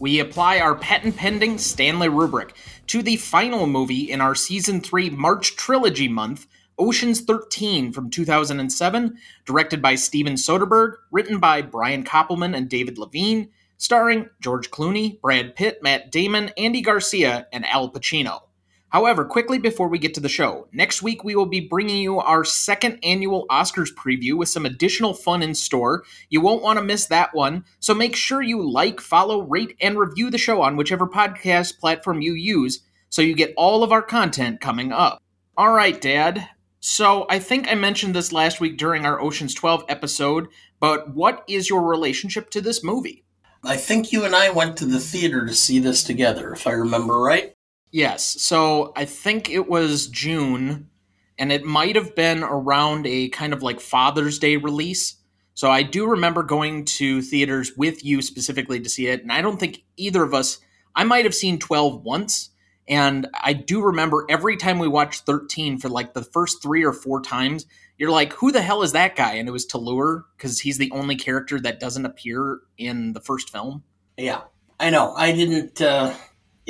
we apply our patent pending Stanley rubric to the final movie in our season 3 March trilogy month, Ocean's 13 from 2007, directed by Steven Soderbergh, written by Brian Koppelman and David Levien, starring George Clooney, Brad Pitt, Matt Damon, Andy Garcia, and Al Pacino. However, quickly before we get to the show, next week we will be bringing you our second annual Oscars preview with some additional fun in store. You won't want to miss that one, so make sure you like, follow, rate, and review the show on whichever podcast platform you use so you get all of our content coming up. All right, Dad. So I think I mentioned this last week during our Ocean's 12 episode, but what is your relationship to this movie? I think you and I went to the theater to see this together, if I remember right. Yes. So I think it was June, and it might have been around a kind of like Father's Day release. So I do remember going to theaters with you specifically to see it, and I don't think either of us. I might have seen 12 once, and I do remember every time we watched 13 for like the first three or four times, you're like, who the hell is that guy? And it was Toulour because he's the only character that doesn't appear in the first film. Yeah, I know. I didn't. Uh,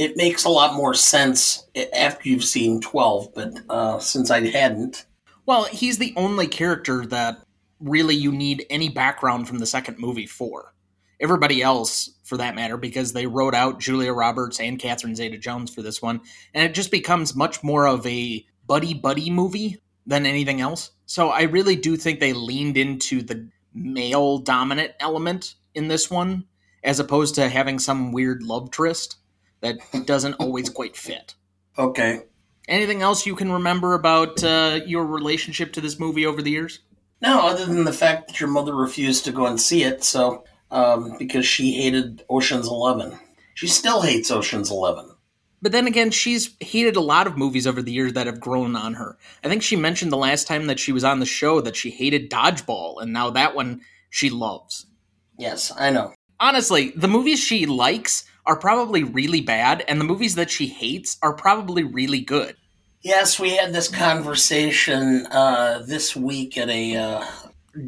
it makes a lot more sense after you've seen 12, but uh, since I hadn't. Well, he's the only character that really you need any background from the second movie for. Everybody else, for that matter, because they wrote out Julia Roberts and Catherine Zeta Jones for this one, and it just becomes much more of a buddy buddy movie than anything else. So I really do think they leaned into the male dominant element in this one, as opposed to having some weird love tryst that doesn't always quite fit. Okay. Anything else you can remember about uh, your relationship to this movie over the years? No, other than the fact that your mother refused to go and see it, so um, because she hated Ocean's Eleven. She still hates Ocean's Eleven. But then again, she's hated a lot of movies over the years that have grown on her. I think she mentioned the last time that she was on the show that she hated Dodgeball, and now that one she loves. Yes, I know. Honestly, the movies she likes are probably really bad, and the movies that she hates are probably really good. Yes, we had this conversation uh, this week at a uh,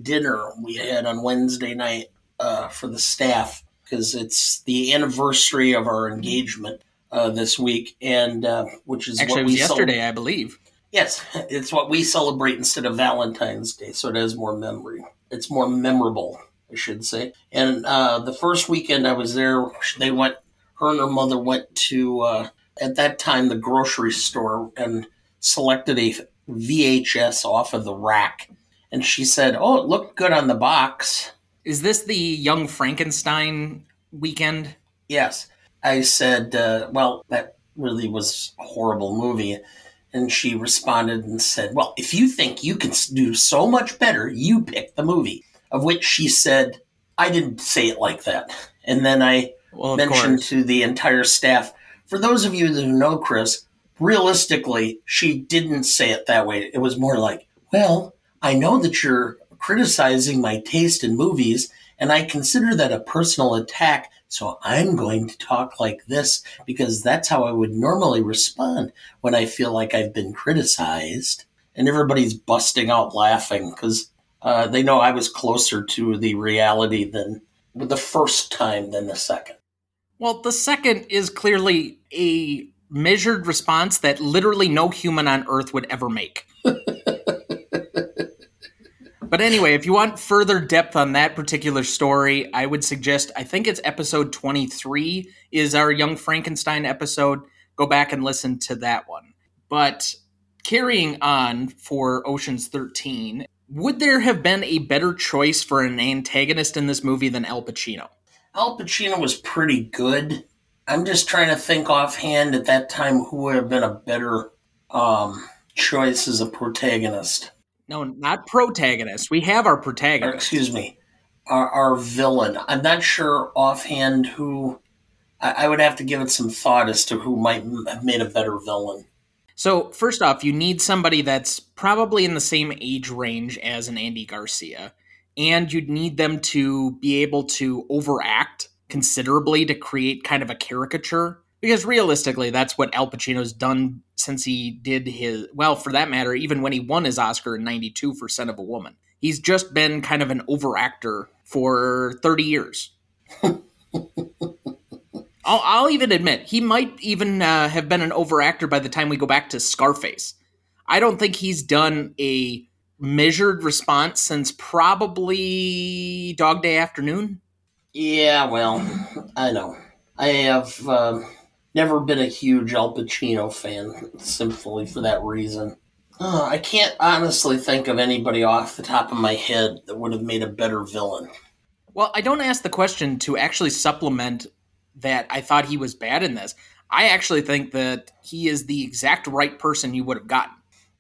dinner we had on Wednesday night uh, for the staff because it's the anniversary of our engagement uh, this week, and uh, which is actually what we yesterday, cel- I believe. Yes, it's what we celebrate instead of Valentine's Day, so it has more memory. It's more memorable, I should say. And uh, the first weekend I was there, they went her and her mother went to uh, at that time the grocery store and selected a VHS off of the rack, and she said, "Oh, it looked good on the box." Is this the Young Frankenstein weekend? Yes. I said, uh, "Well, that really was a horrible movie." And she responded and said, Well, if you think you can do so much better, you pick the movie. Of which she said, I didn't say it like that. And then I well, mentioned course. to the entire staff. For those of you that know Chris, realistically, she didn't say it that way. It was more like, well, I know that you're criticizing my taste in movies, and I consider that a personal attack. So I'm going to talk like this because that's how I would normally respond when I feel like I've been criticized. And everybody's busting out laughing because uh, they know I was closer to the reality than the first time than the second. Well, the second is clearly a measured response that literally no human on earth would ever make. but anyway, if you want further depth on that particular story, I would suggest I think it's episode 23 is our Young Frankenstein episode. Go back and listen to that one. But carrying on for Ocean's 13, would there have been a better choice for an antagonist in this movie than Al Pacino? Al Pacino was pretty good. I'm just trying to think offhand at that time who would have been a better um, choice as a protagonist. No, not protagonist. We have our protagonist. Or, excuse me, our, our villain. I'm not sure offhand who. I, I would have to give it some thought as to who might have made a better villain. So, first off, you need somebody that's probably in the same age range as an Andy Garcia, and you'd need them to be able to overact considerably to create kind of a caricature. Because realistically, that's what Al Pacino's done since he did his, well, for that matter, even when he won his Oscar in 92 for Scent of a Woman. He's just been kind of an overactor for 30 years. I'll, I'll, even admit he might even uh, have been an overactor by the time we go back to Scarface. I don't think he's done a measured response since probably Dog Day Afternoon. Yeah, well, I know. I have uh, never been a huge Al Pacino fan, simply for that reason. Uh, I can't honestly think of anybody off the top of my head that would have made a better villain. Well, I don't ask the question to actually supplement that I thought he was bad in this. I actually think that he is the exact right person you would have gotten.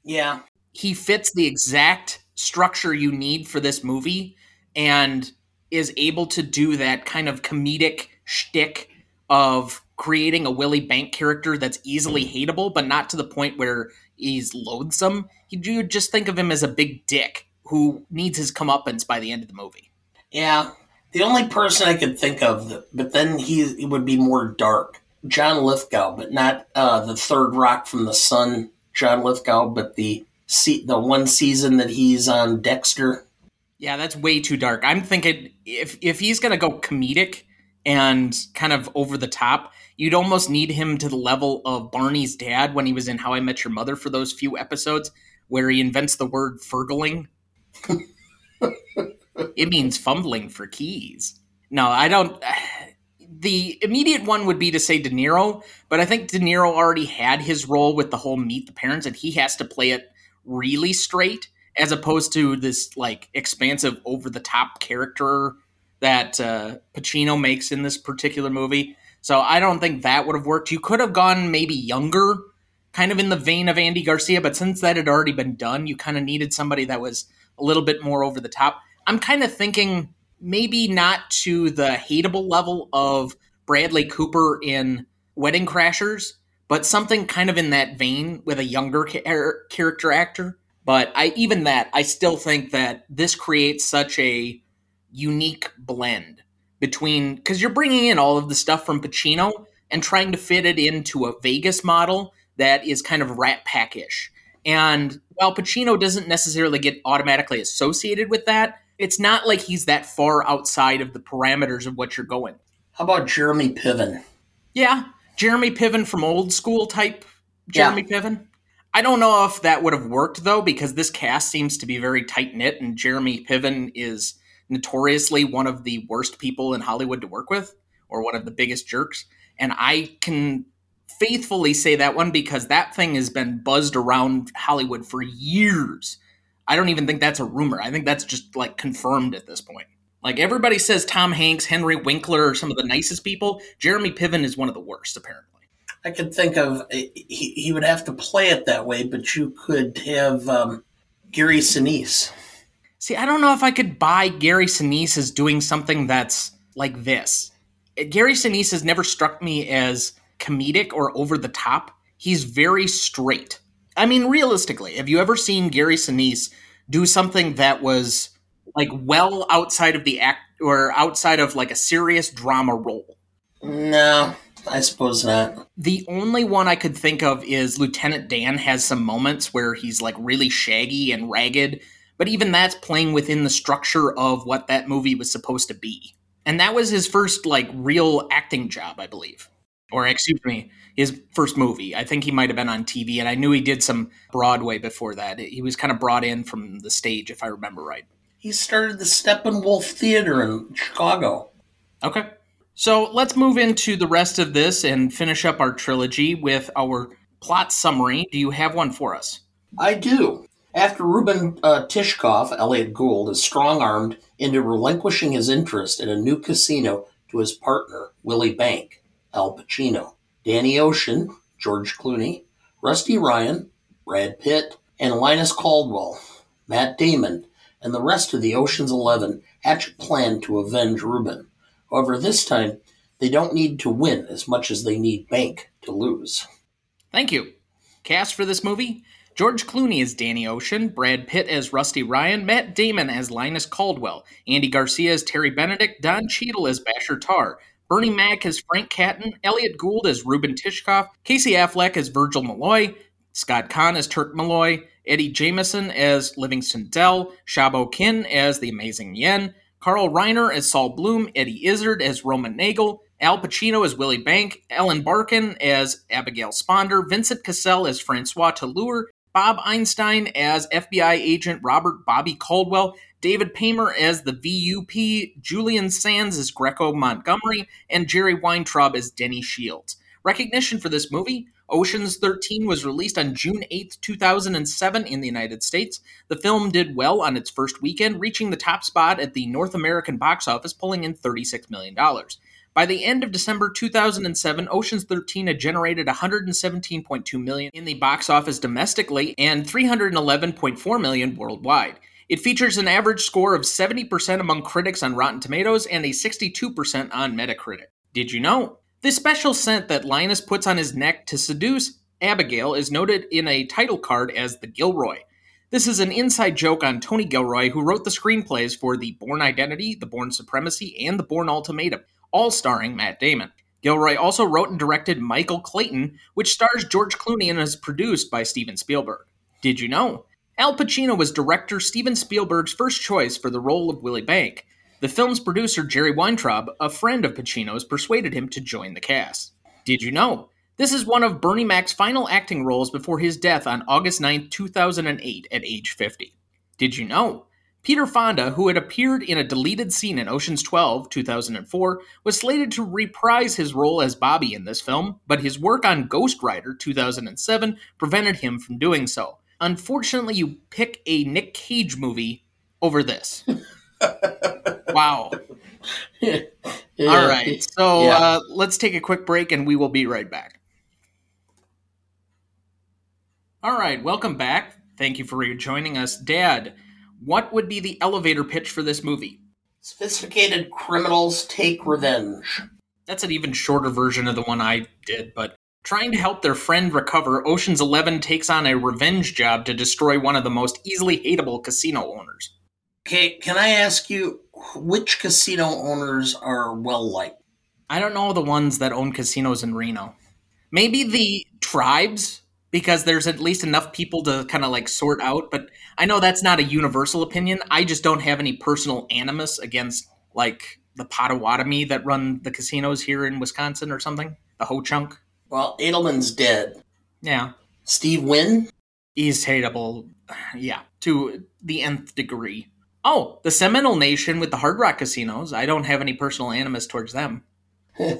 Yeah. He fits the exact structure you need for this movie and is able to do that kind of comedic shtick of creating a Willy Bank character that's easily hateable, but not to the point where he's loathsome. You just think of him as a big dick who needs his comeuppance by the end of the movie. Yeah, the only person I could think of, but then he, would be more dark. John Lithgow, but not uh, the third Rock from the Sun, John Lithgow, but the se- the one season that he's on Dexter. Yeah, that's way too dark. I'm thinking if if he's gonna go comedic and kind of over the top, you'd almost need him to the level of Barney's dad when he was in How I Met Your Mother for those few episodes where he invents the word fergling. it means fumbling for keys. No, I don't. The immediate one would be to say De Niro, but I think De Niro already had his role with the whole meet the parents, and he has to play it really straight as opposed to this like expansive over the top character that uh, Pacino makes in this particular movie. So I don't think that would have worked. You could have gone maybe younger, kind of in the vein of Andy Garcia, but since that had already been done, you kind of needed somebody that was a little bit more over the top. I'm kind of thinking maybe not to the hateable level of Bradley Cooper in Wedding Crashers, but something kind of in that vein with a younger ca- er, character actor. But I even that I still think that this creates such a unique blend between because you're bringing in all of the stuff from Pacino and trying to fit it into a Vegas model that is kind of Rat Packish. And while Pacino doesn't necessarily get automatically associated with that, it's not like he's that far outside of the parameters of what you're going. How about Jeremy Piven? Yeah, Jeremy Piven from old school type Jeremy yeah. Piven. I don't know if that would have worked though, because this cast seems to be very tight knit, and Jeremy Piven is notoriously one of the worst people in Hollywood to work with, or one of the biggest jerks. And I can faithfully say that one because that thing has been buzzed around Hollywood for years. I don't even think that's a rumor. I think that's just like confirmed at this point. Like everybody says Tom Hanks, Henry Winkler are some of the nicest people. Jeremy Piven is one of the worst, apparently. I could think of he, he would have to play it that way, but you could have um, Gary Sinise. See, I don't know if I could buy Gary Sinise as doing something that's like this. Gary Sinise has never struck me as comedic or over the top. He's very straight. I mean, realistically, have you ever seen Gary Sinise do something that was like well outside of the act or outside of like a serious drama role? No, I suppose not. The only one I could think of is Lieutenant Dan has some moments where he's like really shaggy and ragged, but even that's playing within the structure of what that movie was supposed to be. And that was his first like real acting job, I believe or excuse me, his first movie. I think he might have been on TV, and I knew he did some Broadway before that. He was kind of brought in from the stage, if I remember right. He started the Steppenwolf Theater in Chicago. Okay. So let's move into the rest of this and finish up our trilogy with our plot summary. Do you have one for us? I do. After Reuben uh, Tishkoff, Elliot Gould, is strong armed into relinquishing his interest in a new casino to his partner, Willy Bank, Al Pacino, Danny Ocean, George Clooney, Rusty Ryan, Brad Pitt, and Linus Caldwell, Matt Damon, and the rest of the Ocean's Eleven hatch a plan to avenge Reuben. However, this time They don't need to win as much as they need bank to lose. Thank you. Cast for this movie George Clooney as Danny Ocean, Brad Pitt as Rusty Ryan, Matt Damon as Linus Caldwell, Andy Garcia as Terry Benedict, Don Cheadle as Basher Tarr, Bernie Mac as Frank Catton, Elliot Gould as Reuben Tishkoff, Casey Affleck as Virgil Malloy, Scott Caan as Turk Malloy, Eddie Jemison as Livingston Dell, Shaobo Qin as The Amazing Yen, Carl Reiner as Saul Bloom, Eddie Izzard as Roman Nagel, Al Pacino as Willy Bank, Ellen Barkin as Abigail Sponder, Vincent Cassel as Francois Toulour, Bob Einstein as FBI agent Robert Bobby Caldwell, David Paymer as the VUP, Julian Sands as Greco Montgomery, and Jerry Weintraub as Denny Shields. Recognition for this movie Ocean's 13 was released on June 8, 2007, in the United States. The film did well on its first weekend, reaching the top spot at the North American box office, pulling in $36 million. By the end of December 2007, Ocean's 13 had generated 117.2 million in the box office domestically and 311.4 million worldwide. It features an average score of 70% among critics on Rotten Tomatoes and a 62% on Metacritic. Did you know? The special scent that Linus puts on his neck to seduce Abigail is noted in a title card as the Gilroy. This is an inside joke on Tony Gilroy, who wrote the screenplays for The Bourne Identity, The Bourne Supremacy, and The Bourne Ultimatum, all starring Matt Damon. Gilroy also wrote and directed Michael Clayton, which stars George Clooney and is produced by Steven Spielberg. Did you know? Al Pacino was director Steven Spielberg's first choice for the role of Willy Bank. The film's producer, Jerry Weintraub, a friend of Pacino's, persuaded him to join the cast. Did you know? This is one of Bernie Mac's final acting roles before his death on August 9, 2008, at age 50. Did you know? Peter Fonda, who had appeared in a deleted scene in Ocean's 12, 2004, was slated to reprise his role as Bobby in this film, but his work on Ghost Rider, 2007, prevented him from doing so. Unfortunately, you pick a Nick Cage movie over this. wow. Yeah. All right. So Yeah. uh, let's take a quick break and we will be right back. All right. Welcome back. Thank you for joining us. Dad, what would be the elevator pitch for this movie? Sophisticated criminals take revenge. That's an even shorter version of the one I did, but trying to help their friend recover, Ocean's 11 takes on a revenge job to destroy one of the most easily hateable casino owners. Okay, can I ask you which casino owners are well liked? I don't know the ones that own casinos in Reno. Maybe the tribes, because there's at least enough people to kind of like sort out. But I know that's not a universal opinion. I just don't have any personal animus against like the Potawatomi that run the casinos here in Wisconsin or something. The Ho Chunk. Well, Adelson's dead. Yeah. Steve Wynn? He's hateable. Yeah. To the nth degree. Oh, the Seminole Nation with the Hard Rock casinos. I don't have any personal animus towards them. Uh,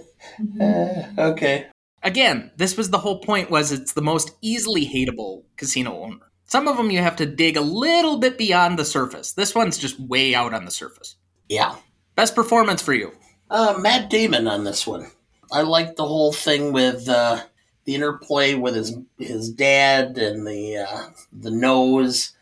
okay. Again, this was the whole point was it's the most easily hateable casino owner. Some of them you have to dig a little bit beyond the surface. This one's just way out on the surface. Yeah. Best performance for you. Uh, Matt Damon on this one. I like the whole thing with uh, the interplay with his his dad and the uh, the nose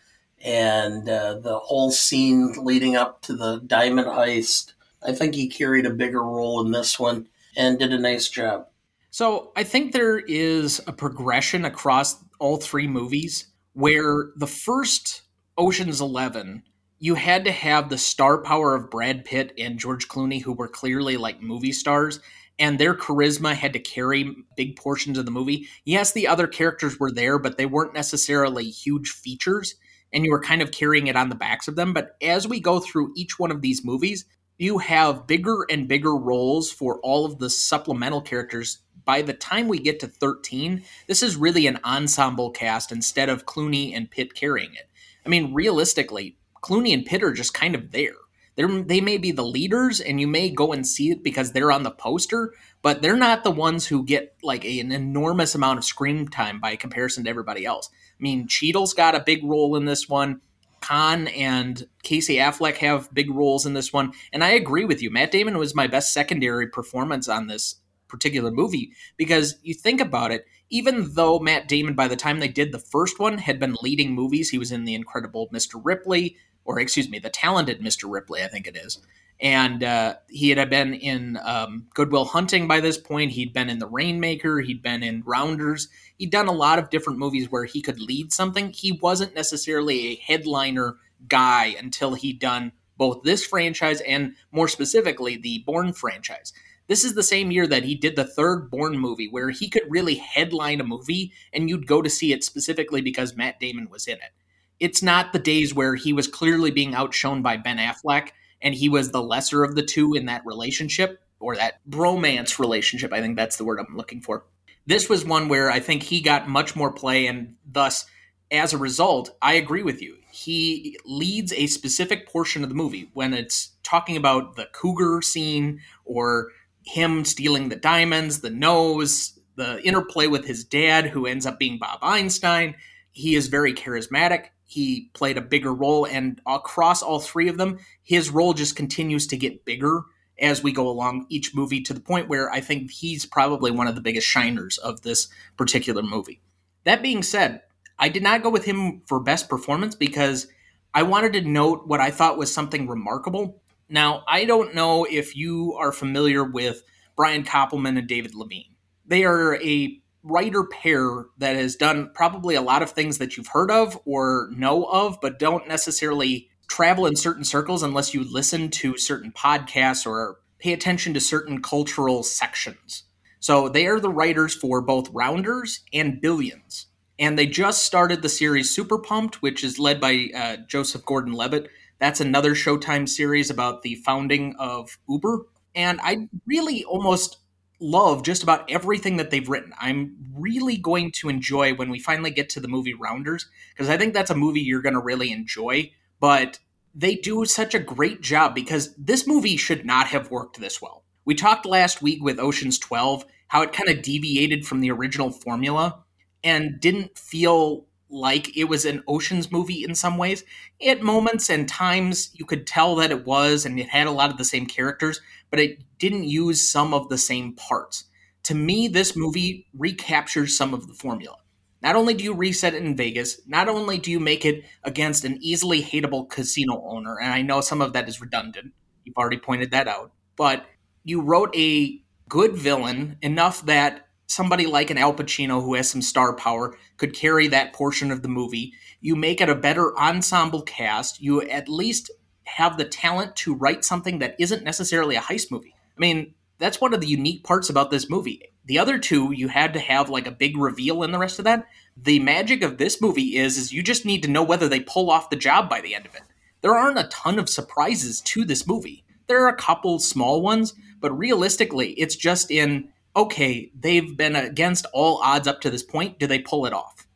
and uh, the whole scene leading up to the diamond heist. I think he carried a bigger role in this one and did a nice job. So I think there is a progression across all three movies where the first Ocean's Eleven, you had to have the star power of Brad Pitt and George Clooney, who were clearly like movie stars, and their charisma had to carry big portions of the movie. Yes, the other characters were there, but they weren't necessarily huge features, and you were kind of carrying it on the backs of them. But as we go through each one of these movies, you have bigger and bigger roles for all of the supplemental characters by the time we get to 13, this is really an ensemble cast instead of Clooney and Pitt carrying it. I mean, realistically, Clooney and Pitt are just kind of there. They're, they may be the leaders, and you may go and see it because they're on the poster, but they're not the ones who get like a, an enormous amount of screen time by comparison to everybody else. I mean, Cheadle's got a big role in this one. Caan and Casey Affleck have big roles in this one. And I agree with you. Matt Damon was my best secondary performance on this particular movie because you think about it, even though Matt Damon, by the time they did the first one, had been leading movies, he was in The Incredible Mr. Ripley, or excuse me, the talented Mr. Ripley, I think it is. And uh, he had been in um, Good Will Hunting by this point. He'd been in The Rainmaker. He'd been in Rounders. He'd done a lot of different movies where he could lead something. He wasn't necessarily a headliner guy until he'd done both this franchise and more specifically the Bourne franchise. This is the same year that he did the third Bourne movie where he could really headline a movie and you'd go to see it specifically because Matt Damon was in it. It's not the days where he was clearly being outshone by Ben Affleck and he was the lesser of the two in that relationship or that bromance relationship. I think that's the word I'm looking for. This was one where I think he got much more play and thus as a result, I agree with you. He leads a specific portion of the movie when it's talking about the cougar scene or him stealing the diamonds, the nose, the interplay with his dad, who ends up being Bob Einstein. He is very charismatic. He played a bigger role, and across all three of them, his role just continues to get bigger as we go along each movie to the point where I think he's probably one of the biggest shiners of this particular movie. That being said, I did not go with him for best performance because I wanted to note what I thought was something remarkable. Now, I don't know if you are familiar with Brian Koppelman and David Levien. They are a writer pair that has done probably a lot of things that you've heard of or know of, but don't necessarily travel in certain circles unless you listen to certain podcasts or pay attention to certain cultural sections. So they are the writers for both Rounders and Billions and they just started the series Super Pumped, which is led by uh, Joseph Gordon-Levitt. That's another Showtime series about the founding of Uber, and I really almost love just about everything that they've written. I'm really going to enjoy when we finally get to the movie Rounders because I think that's a movie you're going to really enjoy. But they do such a great job because this movie should not have worked this well. We talked last week with Ocean's 12 how it kind of deviated from the original formula and didn't feel like it was an Oceans movie in some ways. At moments and times, you could tell that it was, and it had a lot of the same characters, but it didn't use some of the same parts. To me, this movie recaptures some of the formula. Not only do you reset it in Vegas, not only do you make it against an easily hateable casino owner, and I know some of that is redundant, you've already pointed that out, but you wrote a good villain enough that somebody like an Al Pacino who has some star power could carry that portion of the movie. You make it a better ensemble cast. You at least have the talent to write something that isn't necessarily a heist movie. I mean, that's one of the unique parts about this movie. The other two, you had to have like a big reveal in the rest of that. The magic of this movie is is you just need to know whether they pull off the job by the end of it. There aren't a ton of surprises to this movie. There are a couple small ones, but realistically, it's just in okay, they've been against all odds up to this point. Do they pull it off?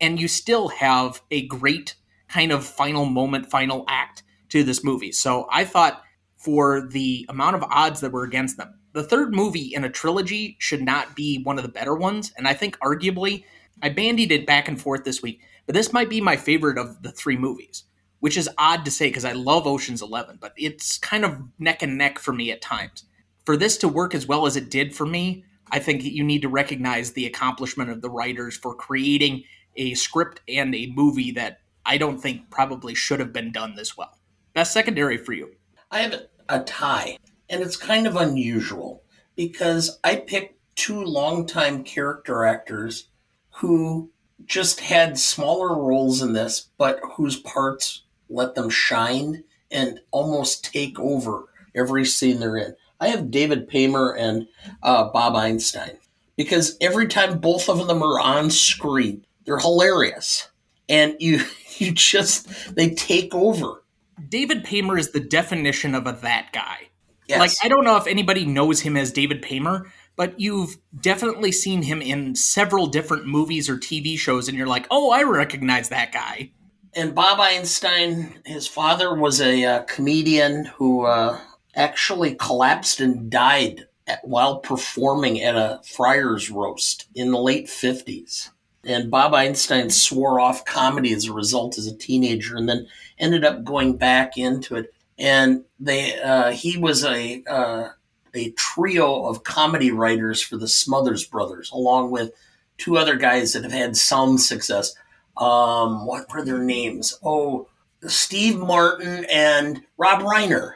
And you still have a great kind of final moment, final act to this movie. So I thought for the amount of odds that were against them, the third movie in a trilogy should not be one of the better ones. And I think arguably, I bandied it back and forth this week, but this might be my favorite of the three movies, which is odd to say because I love Ocean's Eleven, but it's kind of neck and neck for me at times for this to work as well as it did for me, I think you need to recognize the accomplishment of the writers for creating a script and a movie that I don't think probably should have been done this well. Best secondary for you. I have a tie, and it's kind of unusual because I picked two longtime character actors who just had smaller roles in this, but whose parts let them shine and almost take over every scene they're in. I have David Paymer and uh, Bob Einstein because every time both of them are on screen, they're hilarious, and you you just they take over. David Paymer is the definition of a that guy. Yes. Like I don't know if anybody knows him as David Paymer, but you've definitely seen him in several different movies or TV shows, and you're like, oh, I recognize that guy. And Bob Einstein, his father was a uh, comedian who uh, actually collapsed and died at, while performing at a friar's roast in the late 50s. And Bob Einstein swore off comedy as a result as a teenager and then ended up going back into it. And they uh, he was a uh, a trio of comedy writers for the Smothers Brothers, along with two other guys that have had some success. Um, what were their names? Oh, Steve Martin and Rob Reiner.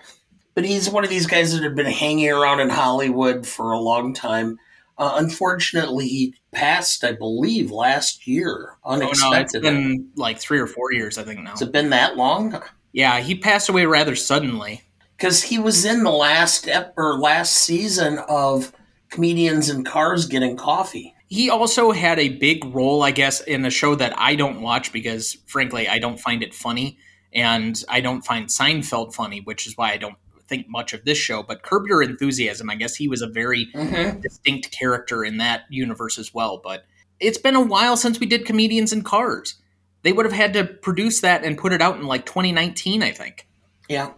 But he's one of these guys that have been hanging around in Hollywood for a long time. Uh, unfortunately, he passed, I believe, last year unexpectedly. Oh, no, it's been like three or four years, I think now. Has it been that long? Yeah, he passed away rather suddenly. Because he was in the last ep- or last season of Comedians in Cars Getting Coffee. He also had a big role, I guess, in a show that I don't watch because, frankly, I don't find it funny, and I don't find Seinfeld funny, which is why I don't think much of this show. But Curb Your Enthusiasm, I guess he was a very Mhm. distinct character in that universe as well. But it's been a while since we did Comedians in Cars. They would have had to produce that and put it out in like 2019, I think. Yeah,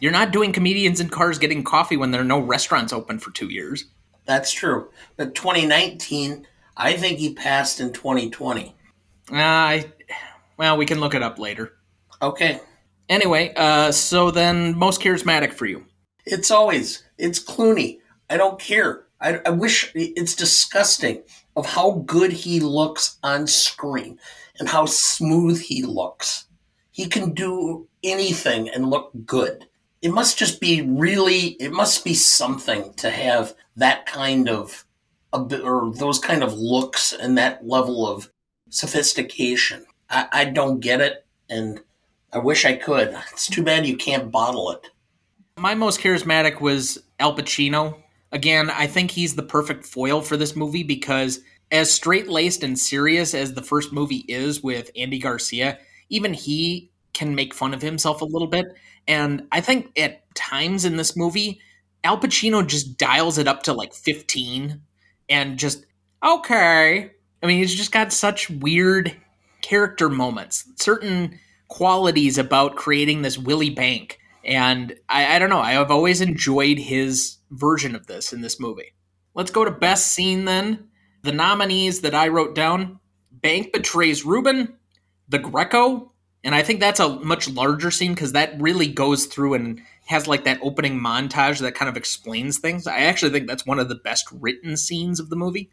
You're not doing Comedians in Cars getting coffee when there are no restaurants open for two years. that's true. But 2019, I think he passed in 2020. Uh, I, well, we can look it up later. Okay. Anyway, uh, so then most charismatic for you. It's always it's Clooney. I don't care. I, I wish it's disgusting of how good he looks on screen and how smooth he looks. He can do anything and look good. It must just be really. It must be something to have that kind of, or those kind of looks and that level of sophistication. I, I don't get it, and I wish I could. It's too bad you can't bottle it. My most charismatic was Al Pacino. Again, I think he's the perfect foil for this movie because, as straight laced and serious as the first movie is with Andy Garcia, even he can make fun of himself a little bit. And I think at times in this movie, Al Pacino just dials it up to like 15 and just, okay. I mean, he's just got such weird character moments, certain qualities about creating this Willy Bank. And I, I don't know, I have always enjoyed his version of this in this movie. Let's go to best scene then. The nominees that I wrote down Bank betrays Reuben, The Greco, and I think that's a much larger scene because that really goes through and has like that opening montage that kind of explains things. I actually think that's one of the best written scenes of the movie.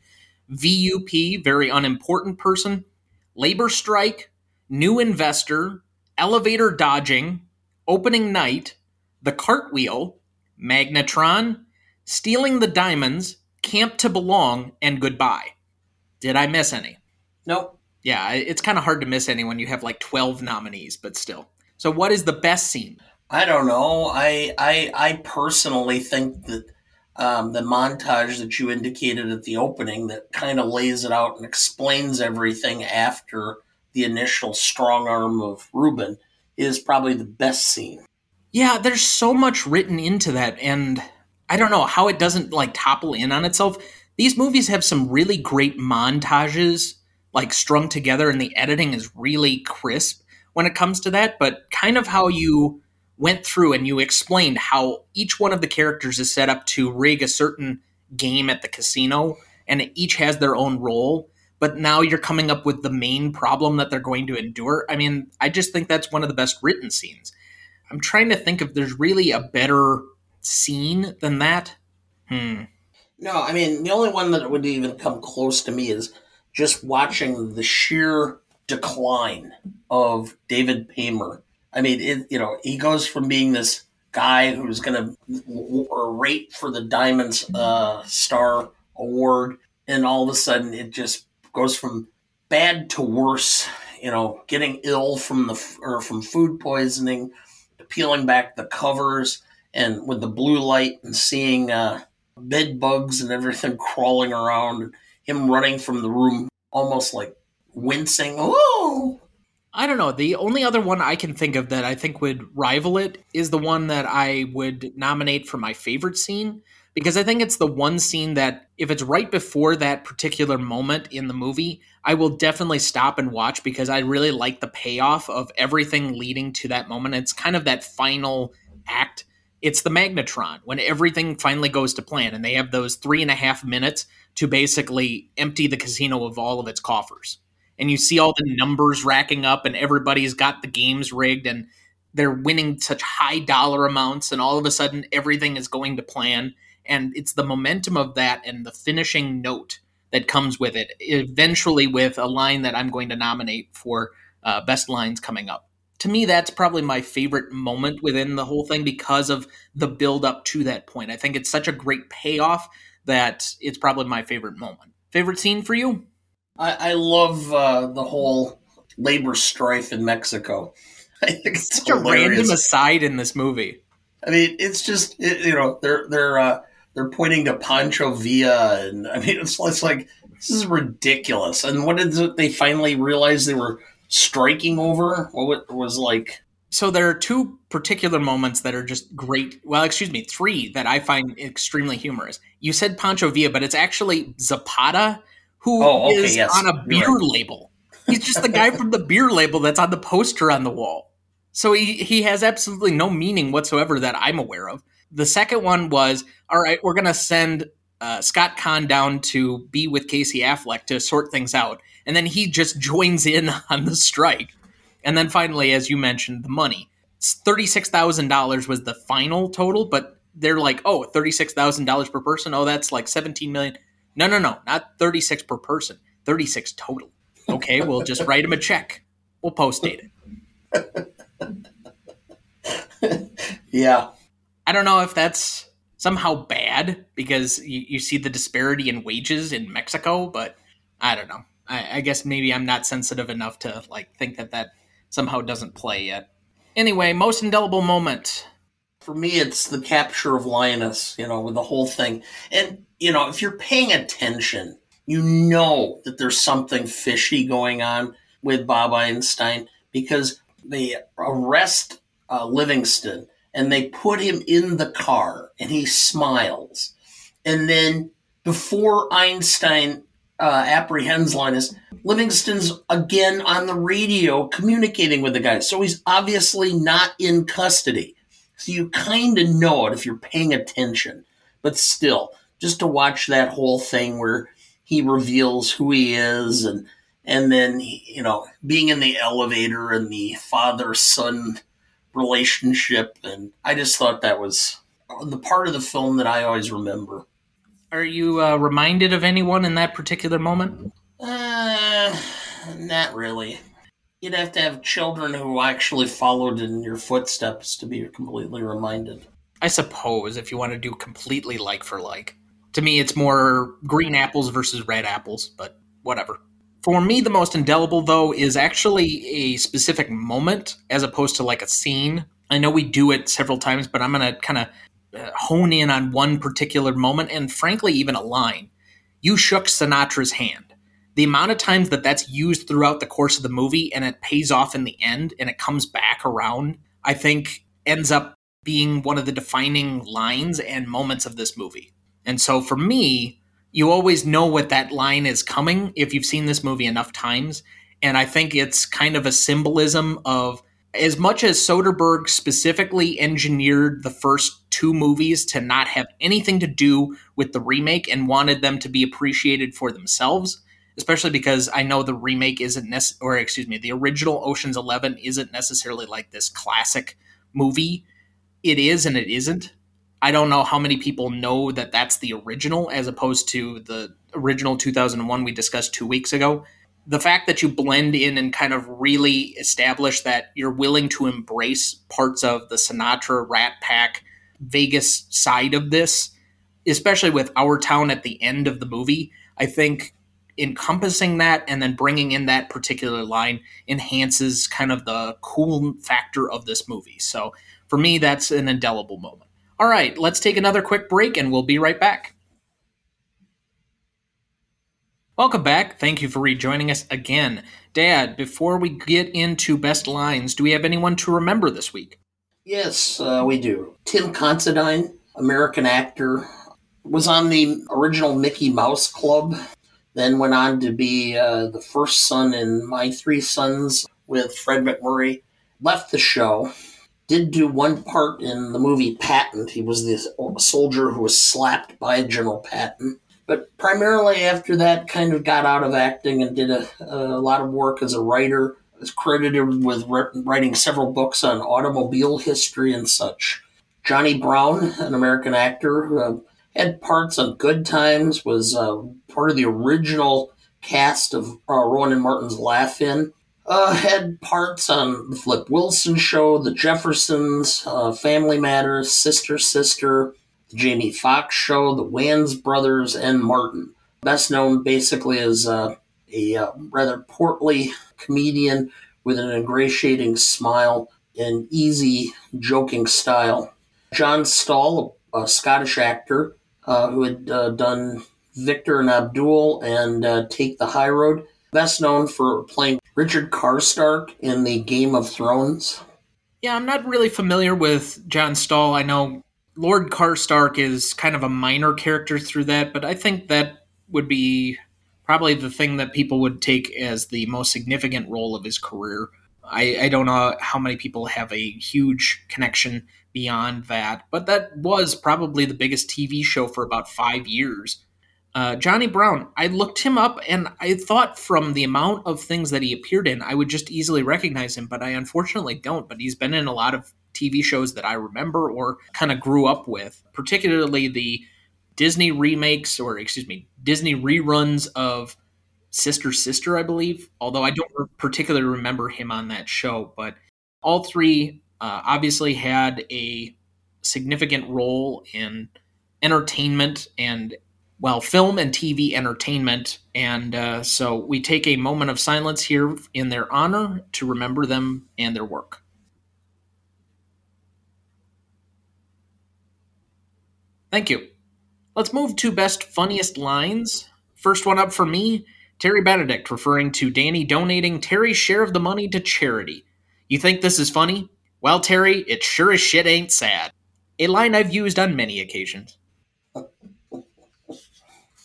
VUP, very unimportant person, labor strike, new investor, elevator dodging, opening night, the cartwheel, Magnetron, stealing the diamonds, camp to belong, and goodbye. Did I miss any? Nope. Yeah, it's kind of hard to miss any when you have like 12 nominees, but still. So, what is the best scene? I don't know. I I I personally think that um, the montage that you indicated at the opening that kind of lays it out and explains everything after the initial strong arm of Reuben is probably the best scene. Yeah, there's so much written into that, and I don't know how it doesn't like topple in on itself. These movies have some really great montages, like strung together, and the editing is really crisp when it comes to that. But kind of how you went through and you explained how each one of the characters is set up to rig a certain game at the casino, and each has their own role. But now you're coming up with the main problem that they're going to endure. I mean, I just think that's one of the best written scenes. I'm trying to think if there's really a better scene than that. Hmm. No, I mean the only one that would even come close to me is just watching the sheer decline of David Paymer. I mean, it, you know, he goes from being this guy who's going to rate for the Diamonds uh, Star Award, and all of a sudden it just goes from bad to worse. You know, getting ill from the or from food poisoning, peeling back the covers, and with the blue light and seeing. Uh, bed bugs and everything crawling around, him running from the room almost like wincing. Oh, I don't know. The only other one I can think of that I think would rival it is the one that I would nominate for my favorite scene because I think it's the one scene that if it's right before that particular moment in the movie, I will definitely stop and watch because I really like the payoff of everything leading to that moment. It's kind of that final act. It's the magnetron when everything finally goes to plan and they have those three and a half minutes to basically empty the casino of all of its coffers. And you see all the numbers racking up and everybody's got the games rigged and they're winning such high dollar amounts and all of a sudden everything is going to plan and it's the momentum of that and the finishing note that comes with it eventually with a line that i'm going to nominate for uh, best lines coming up to me, that's probably my favorite moment within the whole thing because of the build up to that point. I think it's such a great payoff that it's probably my favorite moment. Favorite scene for you? I, I love uh, the whole labor strife in Mexico. I think it's such hilarious. a random aside in this movie. I mean, it's just it, you know they're they're uh, they're pointing to Pancho Villa, and I mean it's, it's like this is hmm. ridiculous. And what did they finally realize they were striking over? What was like? So there are two particular moments that are just great. Well, excuse me, three that I find extremely humorous. You said Pancho Villa, but it's actually Zapata who oh, okay, is yes. on a beer right. label. He's just the guy from the beer label that's on the poster on the wall. So he, he has absolutely no meaning whatsoever that I'm aware of. The second one was all right, we're going to send uh, Scott Caan down to be with Casey Affleck to sort things out. And then he just joins in on the strike. And then finally, as you mentioned, the money. $36,000 was the final total, but they're like, oh, $36,000 per person. Oh, that's like 17 million. No, no, no, not 36 per person, 36 total. Okay, we'll just write him a check. We'll post date it. yeah. I don't know if that's somehow bad because you, you see the disparity in wages in Mexico, but I don't know. I, I guess maybe I'm not sensitive enough to like think that that somehow doesn't play yet. Anyway, most indelible moment. For me, it's the capture of Linus, you know, with the whole thing. And, you know, if you're paying attention, you know that there's something fishy going on with Bob Einstein because they arrest uh, Livingston and they put him in the car and he smiles. And then before Einstein uh, apprehends Linus, Livingston's again on the radio communicating with the guy. So he's obviously not in custody. So you kind of know it if you're paying attention. But still, just to watch that whole thing where he reveals who he is and and then you know being in the elevator and the father son relationship and i just thought that was the part of the film that i always remember. Are you uh, reminded of anyone in that particular moment? Uh not really. You'd have to have children who actually followed in your footsteps to be completely reminded. I suppose if you want to do completely like for like. To me it's more green apples versus red apples but whatever for me, the most indelible, though, is actually a specific moment as opposed to like a scene. I know we do it several times, but I'm going to kind of uh, hone in on one particular moment and, frankly, even a line. You shook Sinatra's hand. The amount of times that that's used throughout the course of the movie and it pays off in the end and it comes back around, I think ends up being one of the defining lines and moments of this movie. And so for me, you always know what that line is coming if you've seen this movie enough times. And I think it's kind of a symbolism of as much as Soderbergh specifically engineered the first two movies to not have anything to do with the remake and wanted them to be appreciated for themselves, especially because I know the remake isn't nec- or excuse me, the original Ocean's 11 isn't necessarily like this classic movie. It is and it isn't. I don't know how many people know that that's the original as opposed to the original 2001 we discussed two weeks ago. The fact that you blend in and kind of really establish that you're willing to embrace parts of the Sinatra, Rat Pack, Vegas side of this, especially with Our Town at the end of the movie, I think encompassing that and then bringing in that particular line enhances kind of the cool factor of this movie. So for me, that's an indelible moment. All right, let's take another quick break and we'll be right back. Welcome back. Thank you for rejoining us again. Dad, before we get into best lines, do we have anyone to remember this week? Yes, uh, we do. Tim Considine, American actor, was on the original Mickey Mouse Club, then went on to be uh, the first son in My Three Sons with Fred MacMurray. Left the show did do one part in the movie Patton. He was the soldier who was slapped by General Patton. But primarily after that, kind of got out of acting and did a, a lot of work as a writer. Was credited with writing several books on automobile history and such. Johnny Brown, an American actor, uh, had parts on Good Times, was uh, part of the original cast of uh, Rowan and Martin's Laugh-In. Uh, had parts on the Flip Wilson Show, The Jeffersons, uh, Family Matters, Sister Sister, The Jamie Foxx Show, The Wayans Brothers, and Martin. Best known basically as uh, a uh, rather portly comedian with an ingratiating smile and easy, joking style. John Stahl, a Scottish actor uh, who had uh, done Victor and Abdul and Take the High Road, best known for playing Richard Karstark in the Game of Thrones. Yeah, I'm not really familiar with John Stahl. I know Lord Karstark is kind of a minor character through that, but I think that would be probably the thing that people would take as the most significant role of his career. I, I don't know how many people have a huge connection beyond that, but that was probably the biggest TV show for about five years. Uh, Johnny Brown, I looked him up and I thought from the amount of things that he appeared in, I would just easily recognize him, but I unfortunately don't. But he's been in a lot of TV shows that I remember or kind of grew up with, particularly the Disney remakes or, excuse me, Disney reruns of Sister Sister, I believe, although I don't particularly remember him on that show. But all three uh, obviously had a significant role in entertainment and well, film and TV entertainment. And uh, so we take a moment of silence here in their honor to remember them and their work. Thank you. Let's move to best funniest lines. First one up for me Terry Benedict referring to Danny donating Terry's share of the money to charity. You think this is funny? Well, Terry, it sure as shit ain't sad. A line I've used on many occasions.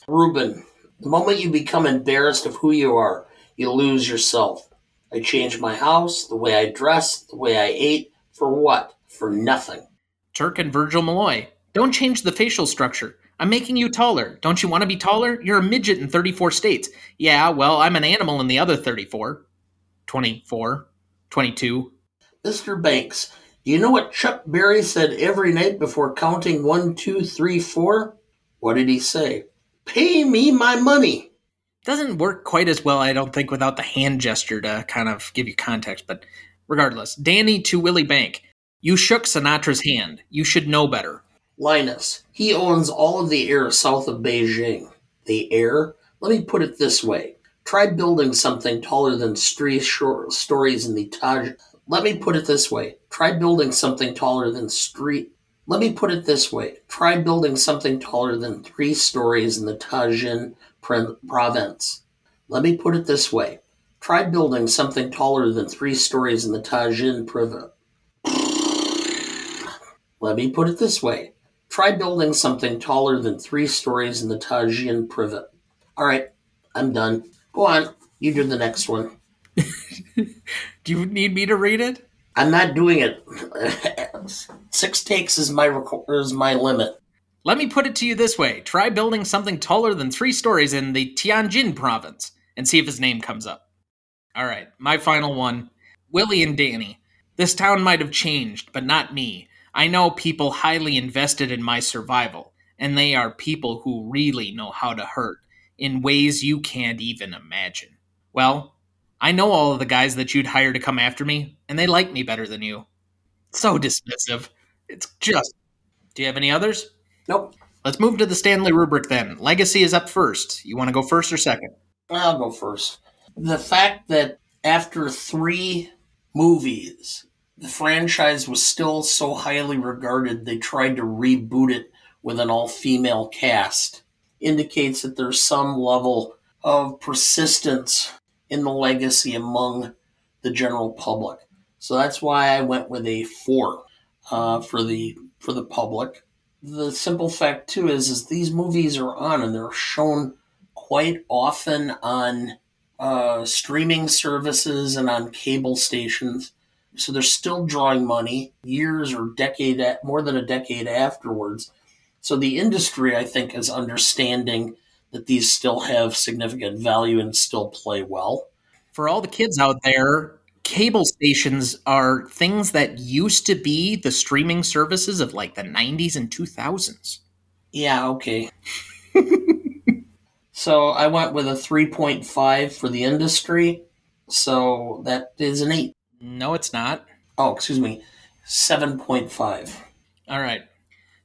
Reuben, the moment you become embarrassed of who you are, you lose yourself. I changed my house, the way I dressed, the way I ate. For what? For nothing. Turk and Virgil Malloy. Don't change the facial structure. I'm making you taller. Don't you want to be taller? You're a midget in 34 states. Yeah, well, I'm an animal in the other 34. 24. 22. Mr. Banks, do you know what Chuck Berry said every night before counting one, two, three, four? What did he say? Pay me my money. Doesn't work quite as well, I don't think, without the hand gesture to kind of give you context. But regardless, Danny to Willy Bank. You shook Sinatra's hand. You should know better. Linus, he owns all of the air south of Beijing. The air? Let me put it this way. Try building something taller than three short stories in the Taj. Let me put it this way. Try building something taller than street let me put it this way try building something taller than three stories in the Tajin province. Let me put it this way try building something taller than three stories in the Tajin province. Let me put it this way try building something taller than three stories in the Tajin province. All right, I'm done. Go on, you do the next one. do you need me to read it? I'm not doing it. Six takes is my is my limit. Let me put it to you this way: try building something taller than three stories in the Tianjin province, and see if his name comes up. All right, my final one: Willy and Danny. This town might have changed, but not me. I know people highly invested in my survival, and they are people who really know how to hurt in ways you can't even imagine. Well, I know all of the guys that you'd hire to come after me, and they like me better than you. So dismissive. It's just. Do you have any others? Nope. Let's move to the Stanley rubric then. Legacy is up first. You want to go first or second? I'll go first. The fact that after three movies, the franchise was still so highly regarded, they tried to reboot it with an all female cast indicates that there's some level of persistence in the legacy among the general public. So that's why I went with a four uh, for the for the public. The simple fact too is is these movies are on and they're shown quite often on uh, streaming services and on cable stations. So they're still drawing money years or decade more than a decade afterwards. So the industry, I think, is understanding that these still have significant value and still play well. For all the kids out there, cable stations are things that used to be the streaming services of like the 90s and 2000s. Yeah, okay. so I went with a 3.5 for the industry So that is an 8. No, it's not. Oh, excuse me. 7.5. All right.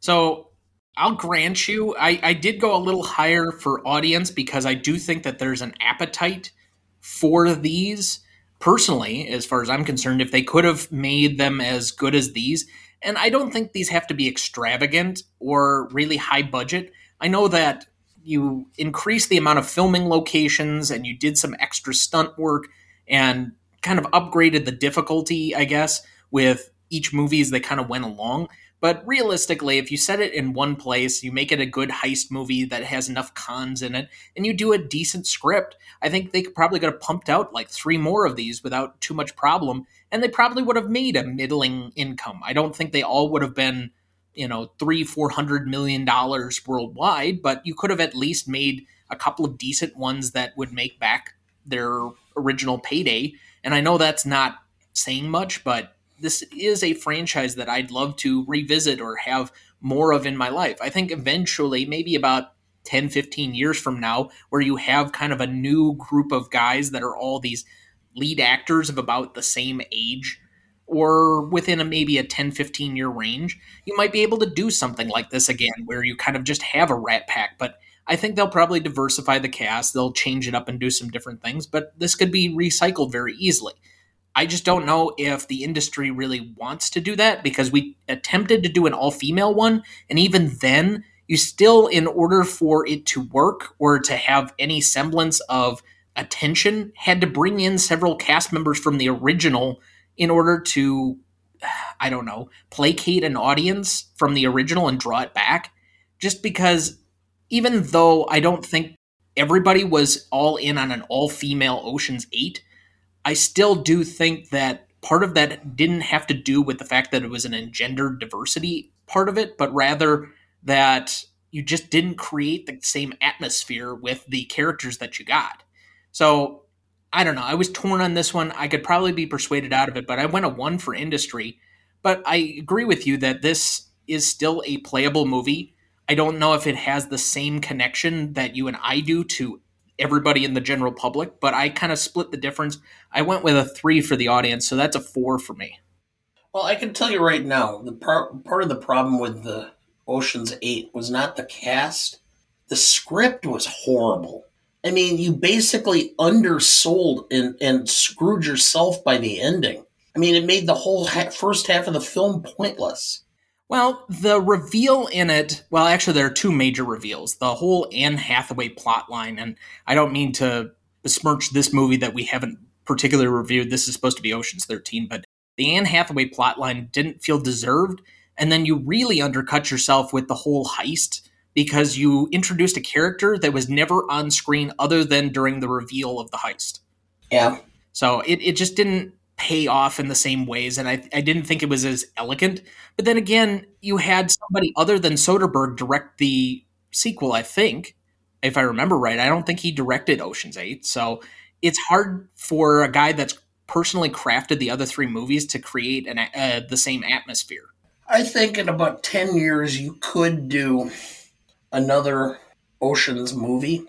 So I'll grant you, I, I did go a little higher for audience because I do think that there's an appetite for these. Personally, as far as I'm concerned, if they could have made them as good as these, and I don't think these have to be extravagant or really high budget. I know that you increased the amount of filming locations and you did some extra stunt work and kind of upgraded the difficulty, I guess, with each movie as they kind of went along. But realistically, if you set it in one place, you make it a good heist movie that has enough cons in it, and you do a decent script, I think they could probably could have pumped out like three more of these without too much problem, and they probably would have made a middling income. I don't think they all would have been, you know, three, four hundred million dollars worldwide, but you could have at least made a couple of decent ones that would make back their original payday. And I know that's not saying much, but this is a franchise that I'd love to revisit or have more of in my life. I think eventually, maybe about 10, 15 years from now, where you have kind of a new group of guys that are all these lead actors of about the same age or within a maybe a 10 15 year range you might be able to do something like this again where you kind of just have a rat pack. But i think they'll probably diversify the cast. They'll change it up and do some different things but this could be recycled very easily I just don't know if the industry really wants to do that because we attempted to do an all female one. And even then, you still, in order for it to work or to have any semblance of attention, had to bring in several cast members from the original in order to, I don't know, placate an audience from the original and draw it back. Just because, even though I don't think everybody was all in on an all female Ocean's 8, I still do think that part of that didn't have to do with the fact that it was an engendered diversity part of it, but rather that you just didn't create the same atmosphere with the characters that you got. So I don't know. I was torn on this one. I could probably be persuaded out of it, but I went a one for industry. But I agree with you that this is still a playable movie. I don't know if it has the same connection that you and I do to everybody in the general public, but I kind of split the difference. I went with a three for the audience, so that's a four for me. Well, I can tell you right now, the part part of the problem with the Ocean's Eight was not the cast. The script was horrible. I mean, you basically undersold and, and screwed yourself by the ending. I mean, it made the whole ha- first half of the film pointless. Well, the reveal in it, well, actually, there are two major reveals. The whole Anne Hathaway plot line, and I don't mean to besmirch this movie that we haven't particularly reviewed. This is supposed to be Ocean's 13, but the Anne Hathaway plot line didn't feel deserved. And then you really undercut yourself with the whole heist because you introduced a character that was never on screen other than during the reveal of the heist. Yeah. So it, it just didn't pay off in the same ways, and I, I didn't think it was as elegant. But then again, you had somebody other than Soderbergh direct the sequel, I think, if I remember right. I don't think he directed Ocean's Eight, so it's hard for a guy that's personally crafted the other three movies to create an, uh, the same atmosphere. I think in about 10 years, you could do another Ocean's movie.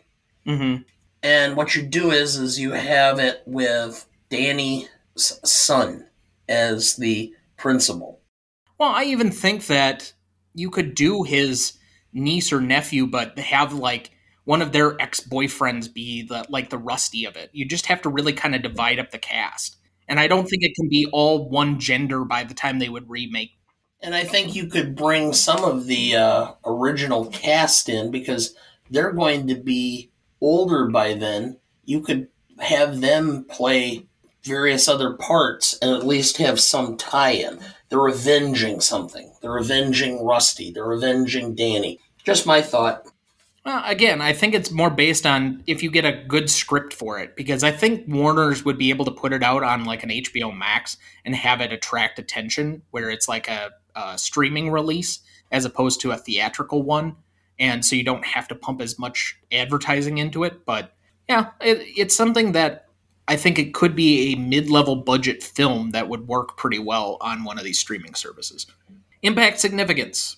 Mm-hmm. And what you do is, is you have it with Danny son as the principal. Well, I even think that you could do his niece or nephew, but have like one of their ex boyfriends be the like the rusty of it. You just have to really kind of divide up the cast. And I don't think it can be all one gender by the time they would remake. And I think you could bring some of the uh, original cast in because they're going to be older by then. You could have them play various other parts and at least have some tie-in. They're avenging something. They're avenging Rusty. They're avenging Danny. Just my thought. Well, again, I think it's more based on if you get a good script for it, because I think Warner's would be able to put it out on like an HBO Max and have it attract attention, where it's like a, a streaming release as opposed to a theatrical one, and so you don't have to pump as much advertising into it. But yeah, it, it's something that I think it could be a mid level budget film that would work pretty well on one of these streaming services. Impact significance.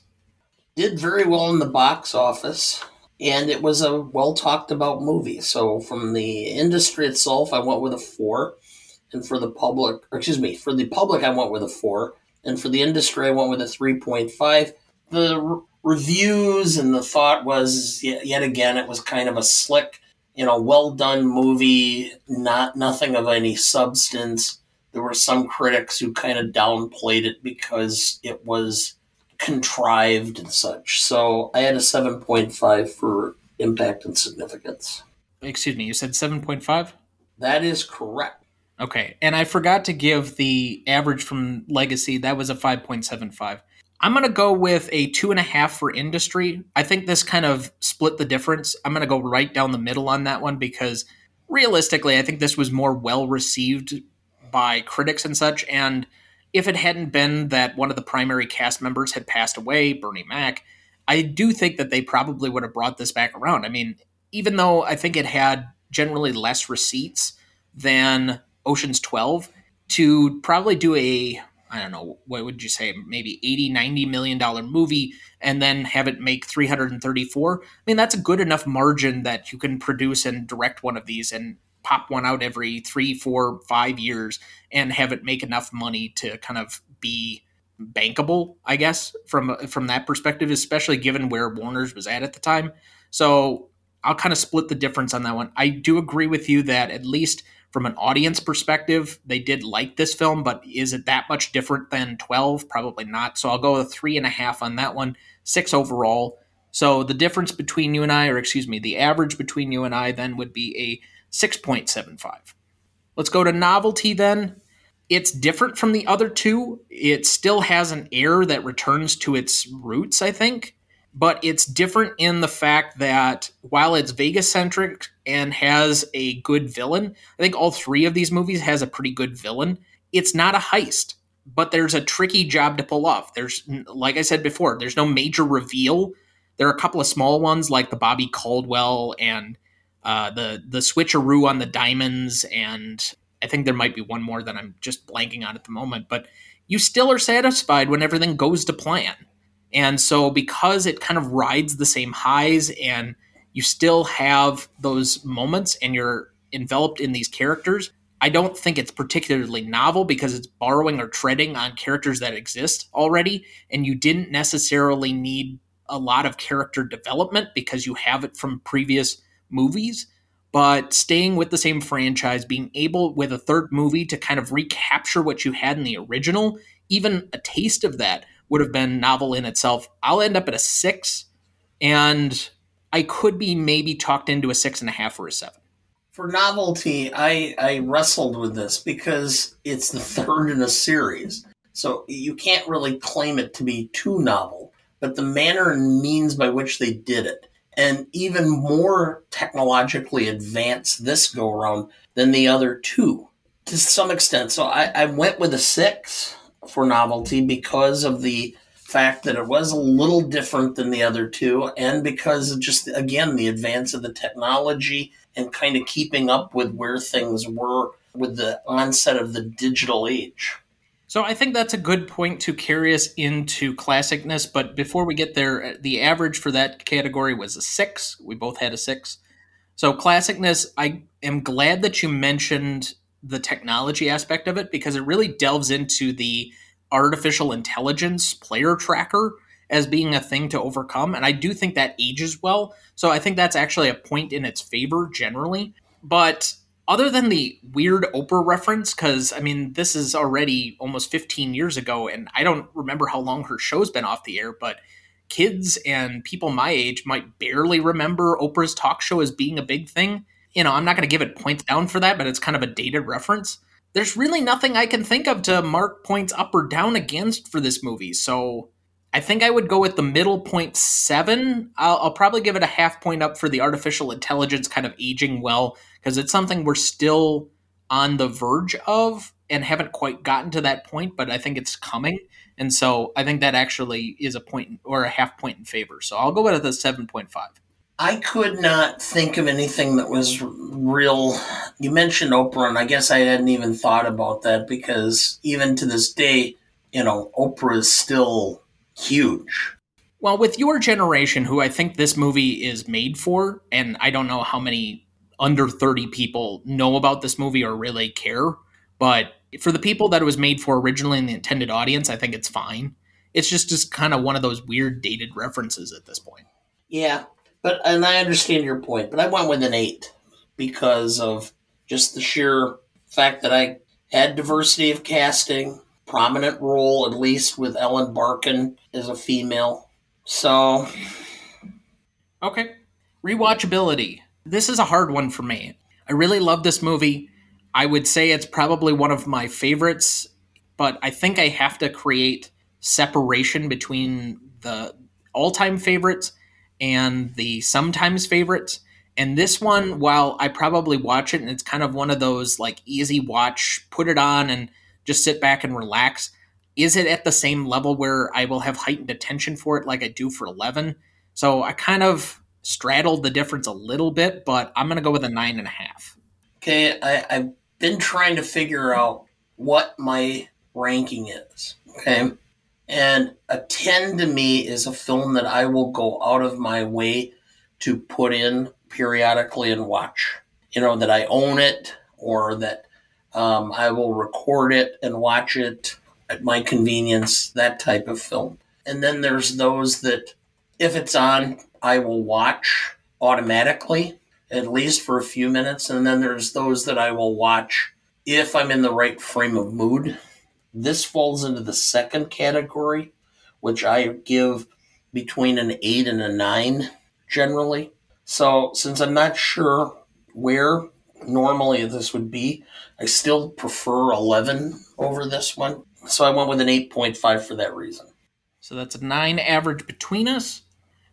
Did very well in the box office. and it was a well talked about movie. So from the industry itself, I went with a four, and for the public, excuse me, for the public, I went with a four, and for the industry, I went with a three point five. The re- reviews and the thought was yet again, it was kind of a slick, you know, well done movie, not nothing of any substance. There were some critics who kind of downplayed it because it was contrived and such. So I had a 7.5 for impact and significance. Excuse me, you said 7.5? That is correct. Okay, and I forgot to give the average from Legacy. That was a 5.75. I'm going to go with a two and a half for industry. I think this kind of split the difference. I'm going to go right down the middle on that one because realistically, I think this was more well received by critics and such. And if it hadn't been that one of the primary cast members had passed away, Bernie Mac, I do think that they probably would have brought this back around. I mean, even though I think it had generally less receipts than Ocean's 12, to probably do a I don't know, what would you say, maybe 80, 90 million dollar movie and then have it make 334. I mean, that's a good enough margin that you can produce and direct one of these and pop one out every three, four, five years and have it make enough money to kind of be bankable, I guess, from from that perspective, especially given where Warner's was at at the time. So I'll kind of split the difference on that one. I do agree with you that at least from an audience perspective, they did like this film, but is it that much different than 12? Probably not. So I'll go with three and a half on that one, six overall. So the difference between you and I, or excuse me, the average between you and I then would be a 6.75. Let's go to novelty then. It's different from the other two. It still has an air that returns to its roots, I think, but it's different in the fact that while it's Vegas centric and has a good villain, I think all three of these movies has a pretty good villain. It's not a heist, but there's a tricky job to pull off. There's like I said before, there's no major reveal. There are a couple of small ones like the Bobby Caldwell and uh, the the switcheroo on the diamonds, and I think there might be one more that I'm just blanking on at the moment. But you still are satisfied when everything goes to plan, and so because it kind of rides the same highs, and you still have those moments, and you're enveloped in these characters. I don't think it's particularly novel because it's borrowing or treading on characters that exist already, and you didn't necessarily need a lot of character development because you have it from previous movies, but staying with the same franchise, being able with a third movie to kind of recapture what you had in the original, even a taste of that would have been novel in itself. I'll end up at a six, and I could be maybe talked into a six and a half or a seven. For novelty, I, I wrestled with this because it's the third in a series. So you can't really claim it to be too novel, but the manner and means by which they did it and even more technologically advanced this go around than the other two to some extent. So I, I went with a six for novelty because of the fact that it was a little different than the other two, and because of just again the advance of the technology and kind of keeping up with where things were with the onset of the digital age. So I think that's a good point to carry us into classicness. But before we get there, uh, the average for that category was a six. We both had a six. So classicness, I am glad that you mentioned the technology aspect of it because it really delves into the artificial intelligence player tracker as being a thing to overcome. And I do think that ages well. So I think that's actually a point in its favor generally. But other than the weird Oprah reference, because I mean, this is already almost 15 years ago, and I don't remember how long her show's been off the air, but kids and people my age might barely remember Oprah's talk show as being a big thing. You know, I'm not going to give it points down for that, but it's kind of a dated reference. There's really nothing I can think of to mark points up or down against for this movie. So I think I would go with the middle point seven. I'll, I'll probably give it a half point up for the artificial intelligence kind of aging well because it's something we're still on the verge of and haven't quite gotten to that point, but I think it's coming. And so I think that actually is a point or a half point in favor. So I'll go with the 7.5. I could not think of anything that was real. You mentioned Oprah, and I guess I hadn't even thought about that because even to this day, you know, Oprah is still huge. Well, with your generation, who I think this movie is made for, and I don't know how many under 30 people know about this movie or really care, but for the people that it was made for originally in the intended audience, I think it's fine. It's just just kind of one of those weird dated references at this point. Yeah, but and I understand your point, but I went with an eight because of just the sheer fact that I had diversity of casting, prominent role at least with Ellen Barkin as a female. So, okay, rewatchability. This is a hard one for me. I really love this movie. I would say it's probably one of my favorites, but I think I have to create separation between the all-time favorites and the sometimes favorites. And this one, while I probably watch it and it's kind of one of those like easy watch, put it on and just sit back and relax, is it at the same level where I will have heightened attention for it like I do for 11? So I kind of straddled the difference a little bit, but I'm going to go with a nine and a half. Okay, I, I been trying to figure out what my ranking is. Okay. And a 10 to me is a film that I will go out of my way to put in periodically and watch. You know, that I own it or that um, I will record it and watch it at my convenience, that type of film. And then there's those that, if it's on, I will watch automatically at least for a few minutes. And then there's those that I will watch if I'm in the right frame of mood. This falls into the second category, which I give between an eight and a nine generally. So, since I'm not sure where normally this would be, I still prefer 11 over this one. So, I went with an 8.5 for that reason. So, that's a nine average between us.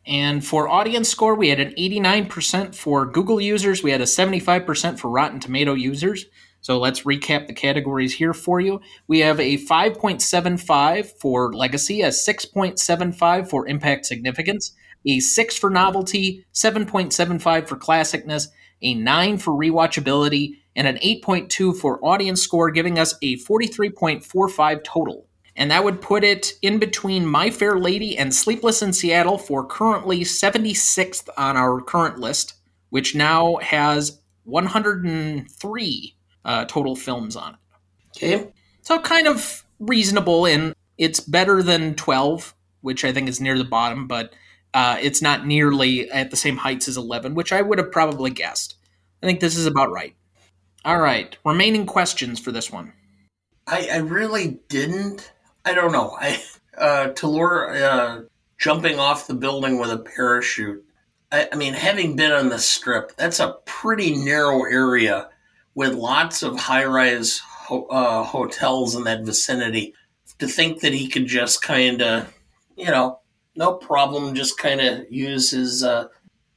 And for audience score, we had an 89% for Google users, we had a 75% for Rotten Tomato users. So let's recap the categories here for you. We have a 5.75 for legacy, a 6.75 for impact significance, a 6 for novelty, 7.75 for classicness, a 9 for rewatchability, and an 8.2 for audience score, giving us a 43.45 total and that would put it in between My Fair Lady and Sleepless in Seattle for currently 76th on our current list, which now has 103 uh, total films on it. Okay. So kind of reasonable, and it's better than 12, which I think is near the bottom, but uh, it's not nearly at the same heights as 11, which I would have probably guessed. I think this is about right. All right, remaining questions for this one. I, I really didn't I don't know. I uh, Tallulah uh, jumping off the building with a parachute. I, I mean, having been on the strip, that's a pretty narrow area with lots of high-rise ho- uh, hotels in that vicinity. To think that he could just kind of, you know, no problem, just kind of use his uh,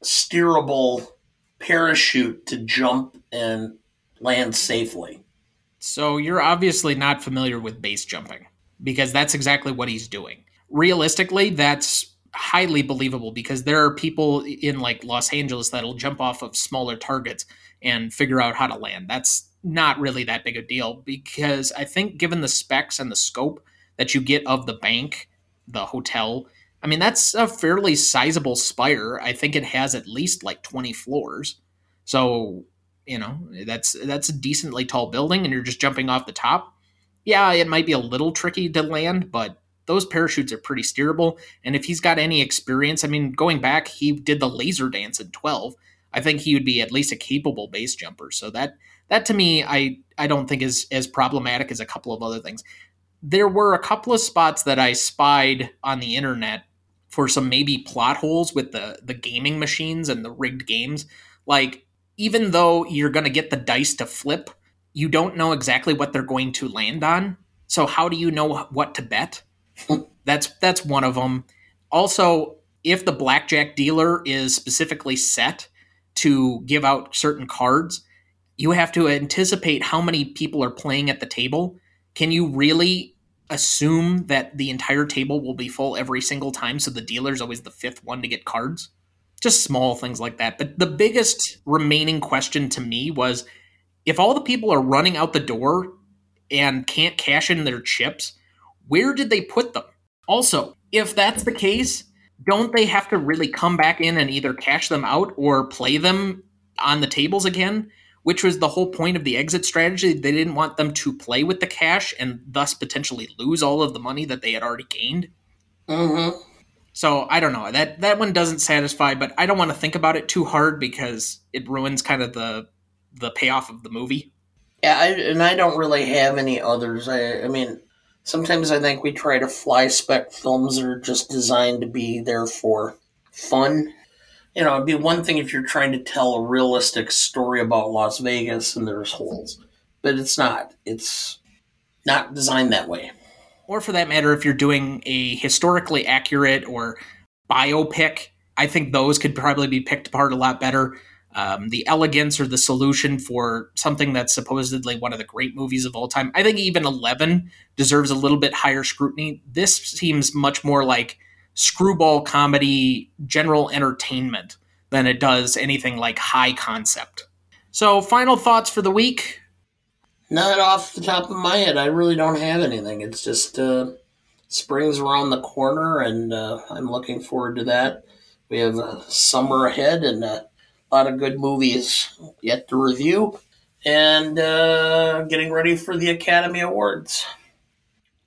steerable parachute to jump and land safely. So you're obviously not familiar with base jumping because that's exactly what he's doing. Realistically, that's highly believable because there are people in like Los Angeles that'll jump off of smaller targets and figure out how to land. That's not really that big a deal because I think given the specs and the scope that you get of the bank, the hotel, I mean that's a fairly sizable spire. I think it has at least like 20 floors. So, you know, that's that's a decently tall building and you're just jumping off the top yeah, it might be a little tricky to land, but those parachutes are pretty steerable. And if he's got any experience, I mean, going back, he did the laser dance in 12. I think he would be at least a capable base jumper. So that that to me, I I don't think is as problematic as a couple of other things. There were a couple of spots that I spied on the internet for some maybe plot holes with the the gaming machines and the rigged games. Like even though you're going to get the dice to flip, you don't know exactly what they're going to land on. So how do you know what to bet? that's that's one of them. Also, if the blackjack dealer is specifically set to give out certain cards, you have to anticipate how many people are playing at the table. Can you really assume that the entire table will be full every single time so the dealer's always the fifth one to get cards? Just small things like that. But the biggest remaining question to me was if all the people are running out the door and can't cash in their chips, where did they put them? Also, if that's the case, don't they have to really come back in and either cash them out or play them on the tables again? Which was the whole point of the exit strategy. They didn't want them to play with the cash and thus potentially lose all of the money that they had already gained. Mm-hmm. So I don't know. That that one doesn't satisfy, but I don't want to think about it too hard because it ruins kind of the the payoff of the movie. Yeah, I, and I don't really have any others. I, I mean, sometimes I think we try to fly spec films that are just designed to be there for fun. You know, it'd be one thing if you're trying to tell a realistic story about Las Vegas and there's holes, but it's not. It's not designed that way. Or for that matter, if you're doing a historically accurate or biopic, I think those could probably be picked apart a lot better um, the elegance or the solution for something that's supposedly one of the great movies of all time. I think even 11 deserves a little bit higher scrutiny. This seems much more like screwball comedy, general entertainment than it does anything like high concept. So, final thoughts for the week? Not off the top of my head. I really don't have anything. It's just uh, spring's around the corner, and uh, I'm looking forward to that. We have a summer ahead, and uh, a lot of good movies yet to review, and uh, getting ready for the Academy Awards.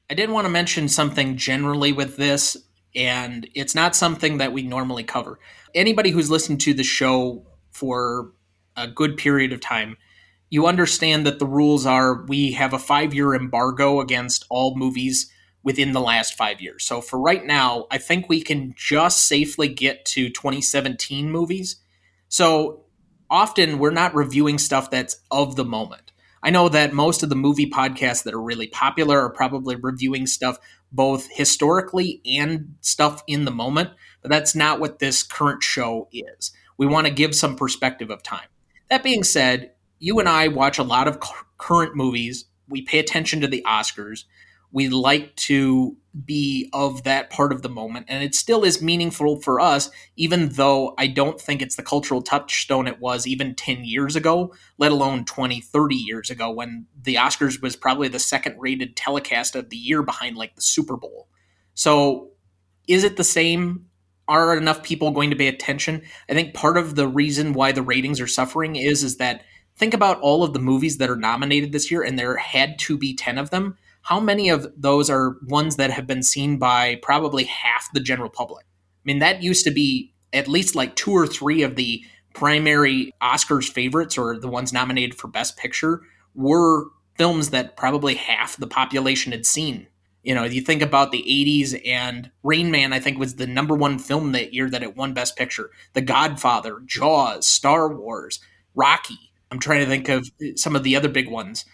I did want to mention something generally with this, and it's not something that we normally cover. Anybody who's listened to the show for a good period of time, you understand that the rules are we have a five year embargo against all movies within the last five years. So for right now, I think we can just safely get to 2017 movies so often we're not reviewing stuff that's of the moment. I know that most of the movie podcasts that are really popular are probably reviewing stuff both historically and stuff in the moment, but that's not what this current show is. We want to give some perspective of time. That being said, you and I watch a lot of current movies. We pay attention to the Oscars we like to be of that part of the moment and it still is meaningful for us even though i don't think it's the cultural touchstone it was even 10 years ago let alone 20 30 years ago when the oscars was probably the second rated telecast of the year behind like the super bowl. So is it the same? Are enough people going to pay attention? I think part of the reason why the ratings are suffering is is that think about all of the movies that are nominated this year and there had to be 10 of them how many of those are ones that have been seen by probably half the general public? I mean, that used to be at least like two or three of the primary Oscars favorites or the ones nominated for Best Picture were films that probably half the population had seen. You know, you think about the 80s and Rain Man, I think, was the number one film that year that it won Best Picture. The Godfather, Jaws, Star Wars, Rocky. I'm trying to think of uh, some of the other big ones.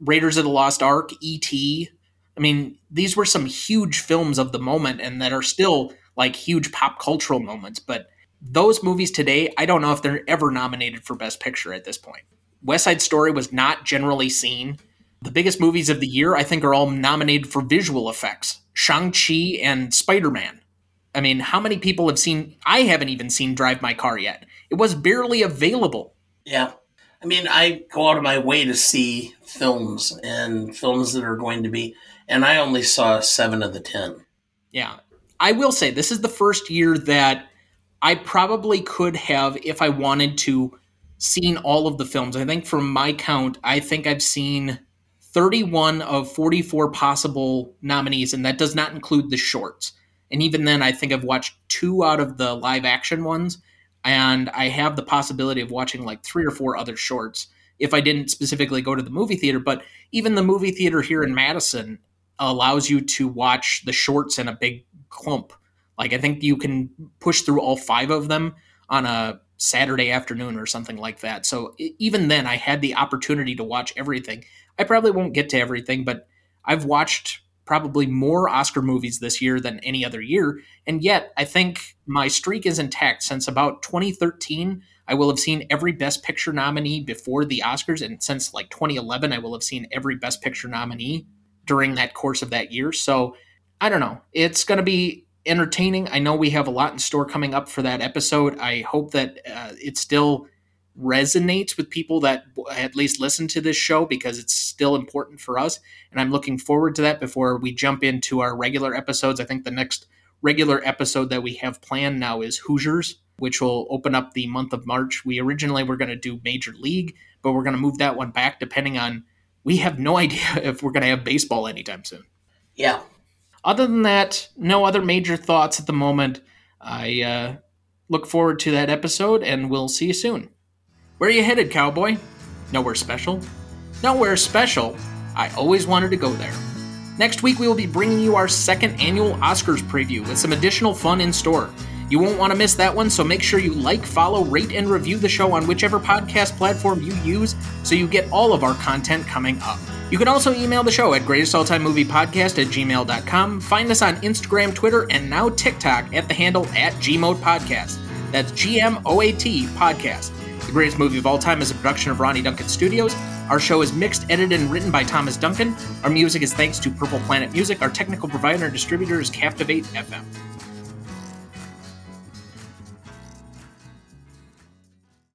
Raiders of the Lost Ark, E.T. I mean, these were some huge films of the moment and that are still like huge pop cultural moments. But those movies today, I don't know if they're ever nominated for Best Picture at this point. West Side Story was not generally seen. The biggest movies of the year, I think, are all nominated for visual effects Shang-Chi and Spider Man. I mean, how many people have seen? I haven't even seen Drive My Car yet. It was barely available. Yeah. I mean, I go out of my way to see films and films that are going to be, and I only saw seven of the ten. Yeah, I will say this is the first year that I probably could have, if I wanted to, seen all of the films. I think from my count, I think I've seen 31 of 44 possible nominees, and that does not include the shorts. And even then, I think I've watched two out of the live action ones and I have the possibility of watching like three or four other shorts if I didn't specifically go to the movie theater. But even the movie theater here in Madison allows you to watch the shorts in a big clump. Like I think you can push through all five of them on a Saturday afternoon or something like that. So even then, I had the opportunity to watch everything. I probably won't get to everything, but I've watched probably more Oscar movies this year than any other year. And yet, I think my streak is intact since about 2013. I will have seen every Best Picture nominee before the Oscars. And since like 2011, I will have seen every Best Picture nominee during that course of that year. So I don't know. It's going to be entertaining. I know we have a lot in store coming up for that episode. I hope that uh, it's still resonates with people that at least listen to this show because it's still important for us. And I'm looking forward to that before we jump into our regular episodes. I think the next regular episode that we have planned now is Hoosiers, which will open up the month of March. We originally were going to do Major League, but we're going to move that one back depending on. We have no idea if we're going to have baseball anytime soon. Yeah. Other than that, no other major thoughts at the moment. I uh, look forward to that episode, and we'll see you soon. Where are you headed, cowboy? Nowhere special? Nowhere special. I always wanted to go there. Next week, we will be bringing you our second annual Oscars preview with some additional fun in store. You won't want to miss that one, so make sure you like, follow, rate, and review the show on whichever podcast platform you use so you get all of our content coming up. You can also email the show at greatestalltimemoviepodcast at gmail.com, find us on Instagram, Twitter, and now TikTok at the handle at GMOAT Podcast. That's G M O A T Podcast. Greatest Movie of All Time is a production of Ronny Duncan Studios. Our show is mixed, edited, and written by Thomas Duncan. Our music is thanks to Purple Planet Music. Our technical provider and distributor is Captivate FM.